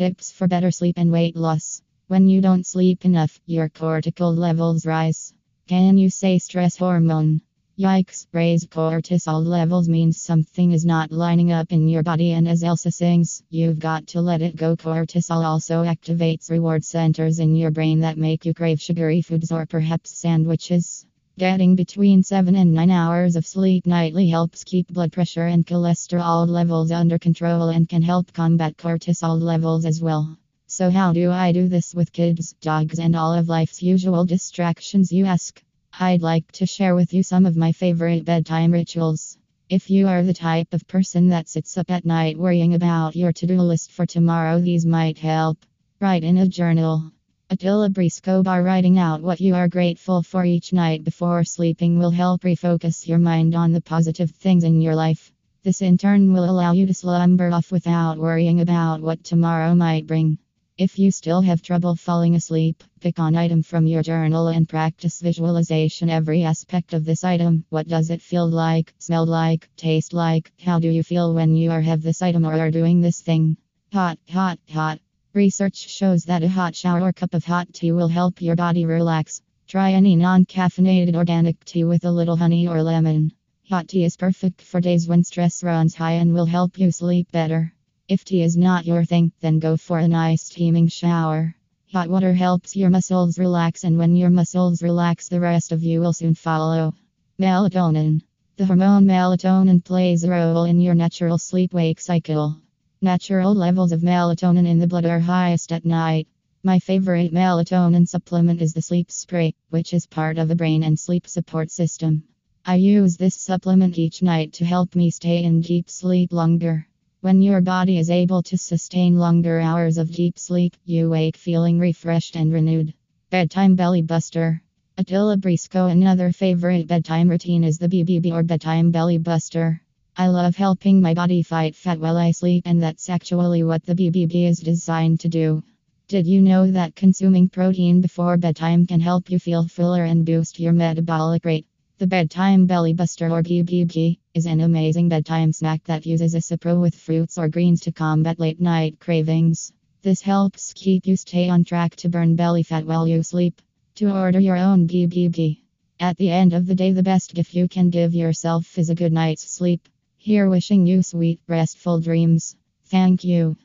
Tips for better sleep and weight loss. When you don't sleep enough, your cortisol levels rise. Can you say stress hormone? Yikes, raised cortisol levels means something is not lining up in your body, and as Elsa sings, you've got to let it go. Cortisol also activates reward centers in your brain that make you crave sugary foods or perhaps sandwiches. Getting between 7 and 9 hours of sleep nightly helps keep blood pressure and cholesterol levels under control and can help combat cortisol levels as well. So, how do I do this with kids, dogs, and all of life's usual distractions, you ask? I'd like to share with you some of my favorite bedtime rituals. If you are the type of person that sits up at night worrying about your to do list for tomorrow, these might help. Write in a journal. Attila by writing out what you are grateful for each night before sleeping will help refocus your mind on the positive things in your life. This in turn will allow you to slumber off without worrying about what tomorrow might bring. If you still have trouble falling asleep, pick an item from your journal and practice visualization every aspect of this item. What does it feel like, smell like, taste like? How do you feel when you are have this item or are doing this thing? Hot, hot, hot. Research shows that a hot shower or cup of hot tea will help your body relax. Try any non caffeinated organic tea with a little honey or lemon. Hot tea is perfect for days when stress runs high and will help you sleep better. If tea is not your thing, then go for a nice steaming shower. Hot water helps your muscles relax, and when your muscles relax, the rest of you will soon follow. Melatonin. The hormone melatonin plays a role in your natural sleep wake cycle. Natural levels of melatonin in the blood are highest at night. My favorite melatonin supplement is the sleep spray, which is part of a brain and sleep support system. I use this supplement each night to help me stay in deep sleep longer. When your body is able to sustain longer hours of deep sleep, you wake feeling refreshed and renewed. Bedtime Belly Buster. Attila Briscoe, another favorite bedtime routine is the BBB or Bedtime Belly Buster. I love helping my body fight fat while I sleep, and that's actually what the BBB is designed to do. Did you know that consuming protein before bedtime can help you feel fuller and boost your metabolic rate? The Bedtime Belly Buster or BBB is an amazing bedtime snack that uses a Cipro with fruits or greens to combat late night cravings. This helps keep you stay on track to burn belly fat while you sleep. To order your own BBB. At the end of the day, the best gift you can give yourself is a good night's sleep. Here wishing you sweet, restful dreams. Thank you.